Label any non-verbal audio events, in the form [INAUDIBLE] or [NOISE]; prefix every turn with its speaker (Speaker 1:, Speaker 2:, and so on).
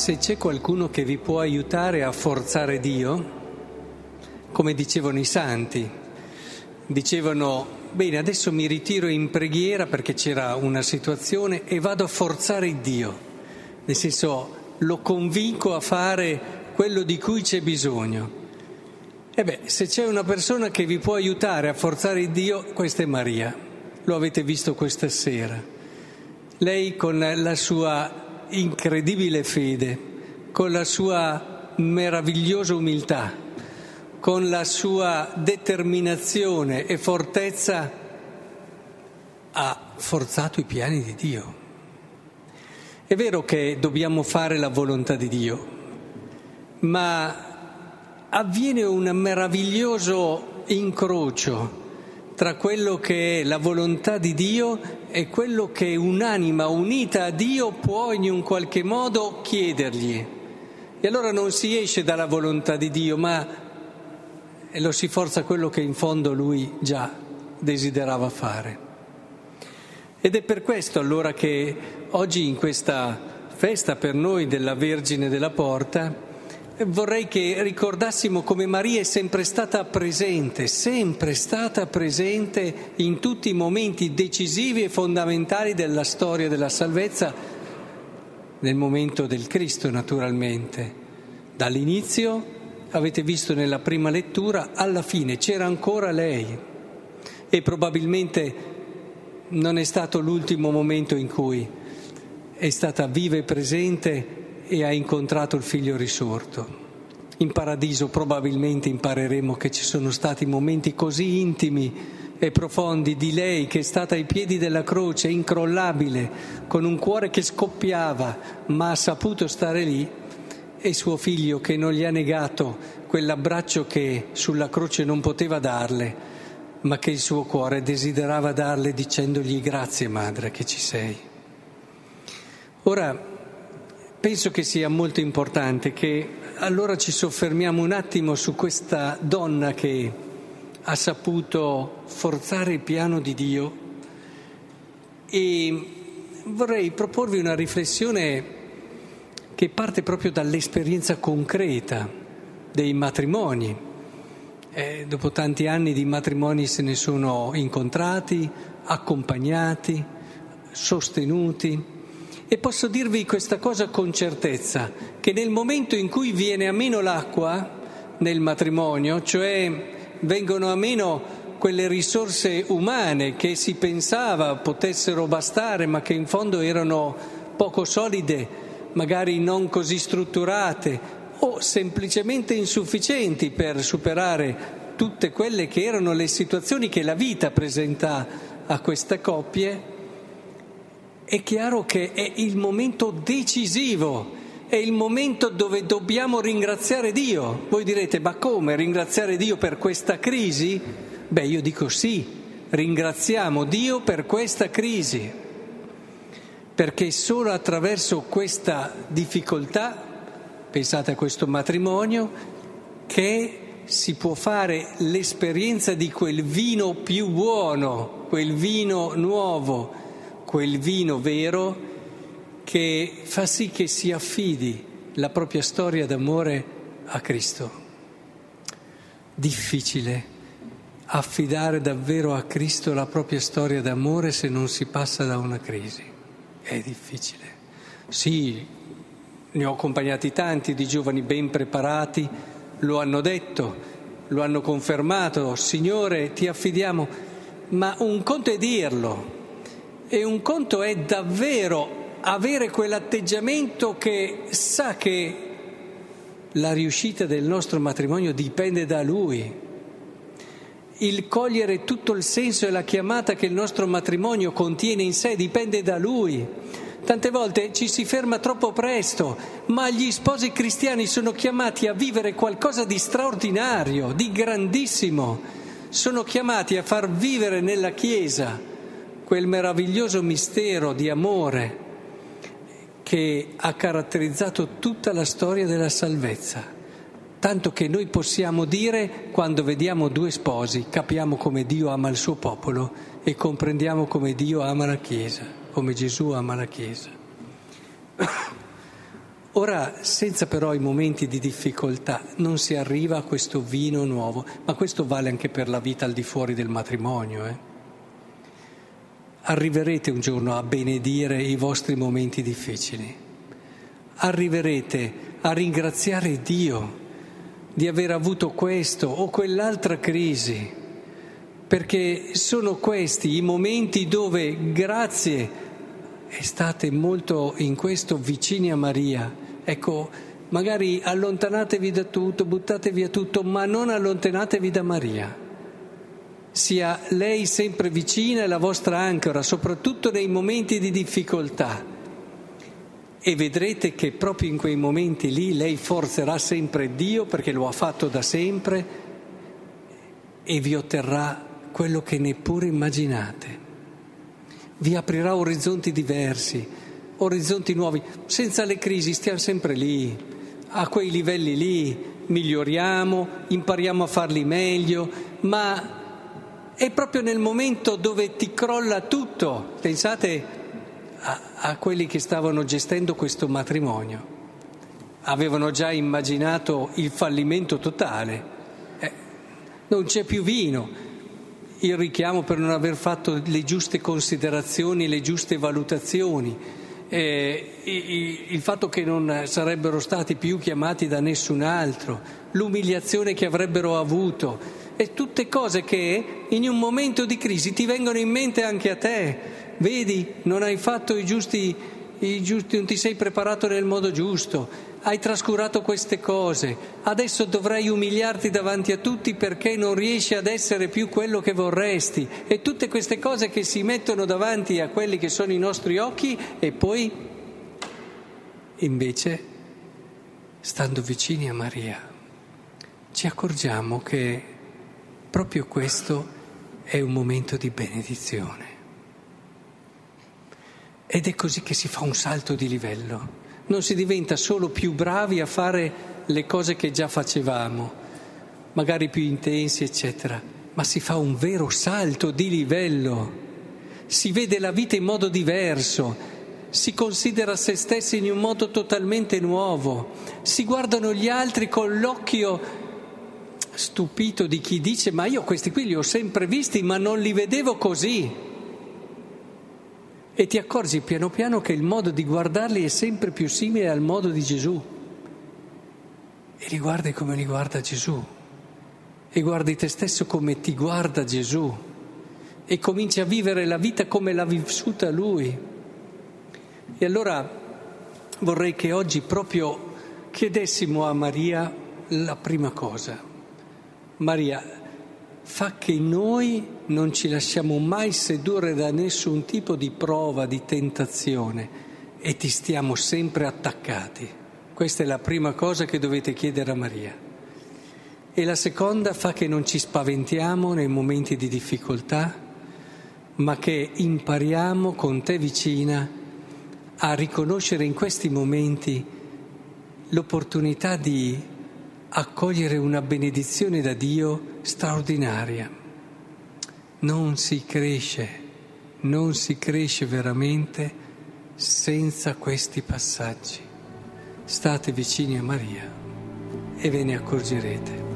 Speaker 1: se c'è qualcuno che vi può aiutare a forzare Dio, come dicevano i santi, dicevano, bene, adesso mi ritiro in preghiera perché c'era una situazione e vado a forzare Dio, nel senso lo convinco a fare quello di cui c'è bisogno. E beh, se c'è una persona che vi può aiutare a forzare Dio, questa è Maria, lo avete visto questa sera. Lei con la sua incredibile fede, con la sua meravigliosa umiltà, con la sua determinazione e fortezza, ha forzato i piani di Dio. È vero che dobbiamo fare la volontà di Dio, ma avviene un meraviglioso incrocio tra quello che è la volontà di Dio e quello che un'anima unita a Dio può in un qualche modo chiedergli. E allora non si esce dalla volontà di Dio, ma lo si forza quello che in fondo lui già desiderava fare. Ed è per questo allora che oggi in questa festa per noi della Vergine della Porta, vorrei che ricordassimo come Maria è sempre stata presente, sempre stata presente in tutti i momenti decisivi e fondamentali della storia della salvezza, nel momento del Cristo naturalmente. Dall'inizio, avete visto nella prima lettura, alla fine c'era ancora lei e probabilmente non è stato l'ultimo momento in cui è stata viva e presente e ha incontrato il figlio risorto. In paradiso probabilmente impareremo che ci sono stati momenti così intimi e profondi di lei che è stata ai piedi della croce, incrollabile, con un cuore che scoppiava, ma ha saputo stare lì, e suo figlio che non gli ha negato quell'abbraccio che sulla croce non poteva darle, ma che il suo cuore desiderava darle dicendogli grazie madre che ci sei. Ora, Penso che sia molto importante che allora ci soffermiamo un attimo su questa donna che ha saputo forzare il piano di Dio e vorrei proporvi una riflessione che parte proprio dall'esperienza concreta dei matrimoni. Eh, dopo tanti anni di matrimoni se ne sono incontrati, accompagnati, sostenuti e posso dirvi questa cosa con certezza, che nel momento in cui viene a meno l'acqua nel matrimonio, cioè vengono a meno quelle risorse umane che si pensava potessero bastare, ma che in fondo erano poco solide, magari non così strutturate o semplicemente insufficienti per superare tutte quelle che erano le situazioni che la vita presenta a queste coppie, è chiaro che è il momento decisivo, è il momento dove dobbiamo ringraziare Dio. Voi direte, ma come ringraziare Dio per questa crisi? Beh, io dico sì, ringraziamo Dio per questa crisi, perché solo attraverso questa difficoltà, pensate a questo matrimonio, che si può fare l'esperienza di quel vino più buono, quel vino nuovo quel vino vero che fa sì che si affidi la propria storia d'amore a Cristo. Difficile affidare davvero a Cristo la propria storia d'amore se non si passa da una crisi. È difficile. Sì, ne ho accompagnati tanti di giovani ben preparati, lo hanno detto, lo hanno confermato, Signore ti affidiamo, ma un conto è dirlo, e un conto è davvero avere quell'atteggiamento che sa che la riuscita del nostro matrimonio dipende da lui. Il cogliere tutto il senso e la chiamata che il nostro matrimonio contiene in sé dipende da lui. Tante volte ci si ferma troppo presto, ma gli sposi cristiani sono chiamati a vivere qualcosa di straordinario, di grandissimo. Sono chiamati a far vivere nella Chiesa quel meraviglioso mistero di amore che ha caratterizzato tutta la storia della salvezza. Tanto che noi possiamo dire, quando vediamo due sposi, capiamo come Dio ama il suo popolo e comprendiamo come Dio ama la Chiesa, come Gesù ama la Chiesa. [COUGHS] Ora, senza però i momenti di difficoltà, non si arriva a questo vino nuovo, ma questo vale anche per la vita al di fuori del matrimonio. Eh? Arriverete un giorno a benedire i vostri momenti difficili, arriverete a ringraziare Dio di aver avuto questo o quell'altra crisi, perché sono questi i momenti dove grazie e state molto in questo vicini a Maria. Ecco, magari allontanatevi da tutto, buttate via tutto, ma non allontanatevi da Maria. Sia lei sempre vicina e la vostra ancora, soprattutto nei momenti di difficoltà. E vedrete che proprio in quei momenti lì lei forzerà sempre Dio perché lo ha fatto da sempre e vi otterrà quello che neppure immaginate vi aprirà orizzonti diversi, orizzonti nuovi. Senza le crisi stiamo sempre lì, a quei livelli lì, miglioriamo, impariamo a farli meglio, ma è proprio nel momento dove ti crolla tutto. Pensate a, a quelli che stavano gestendo questo matrimonio. Avevano già immaginato il fallimento totale. Eh, non c'è più vino il richiamo per non aver fatto le giuste considerazioni, le giuste valutazioni, eh, il fatto che non sarebbero stati più chiamati da nessun altro, l'umiliazione che avrebbero avuto, e tutte cose che in un momento di crisi ti vengono in mente anche a te. Vedi, non hai fatto i giusti, i giusti non ti sei preparato nel modo giusto. Hai trascurato queste cose, adesso dovrai umiliarti davanti a tutti perché non riesci ad essere più quello che vorresti. E tutte queste cose che si mettono davanti a quelli che sono i nostri occhi e poi invece stando vicini a Maria ci accorgiamo che proprio questo è un momento di benedizione. Ed è così che si fa un salto di livello non si diventa solo più bravi a fare le cose che già facevamo, magari più intensi, eccetera, ma si fa un vero salto di livello, si vede la vita in modo diverso, si considera se stessi in un modo totalmente nuovo, si guardano gli altri con l'occhio stupito di chi dice ma io questi qui li ho sempre visti ma non li vedevo così e ti accorgi piano piano che il modo di guardarli è sempre più simile al modo di Gesù. E li guardi come li guarda Gesù. E guardi te stesso come ti guarda Gesù. E cominci a vivere la vita come l'ha vissuta Lui. E allora vorrei che oggi proprio chiedessimo a Maria la prima cosa. Maria, fa che noi non ci lasciamo mai sedurre da nessun tipo di prova, di tentazione e ti stiamo sempre attaccati. Questa è la prima cosa che dovete chiedere a Maria. E la seconda fa che non ci spaventiamo nei momenti di difficoltà, ma che impariamo con te vicina a riconoscere in questi momenti l'opportunità di accogliere una benedizione da Dio straordinaria. Non si cresce, non si cresce veramente senza questi passaggi. State vicini a Maria e ve ne accorgerete.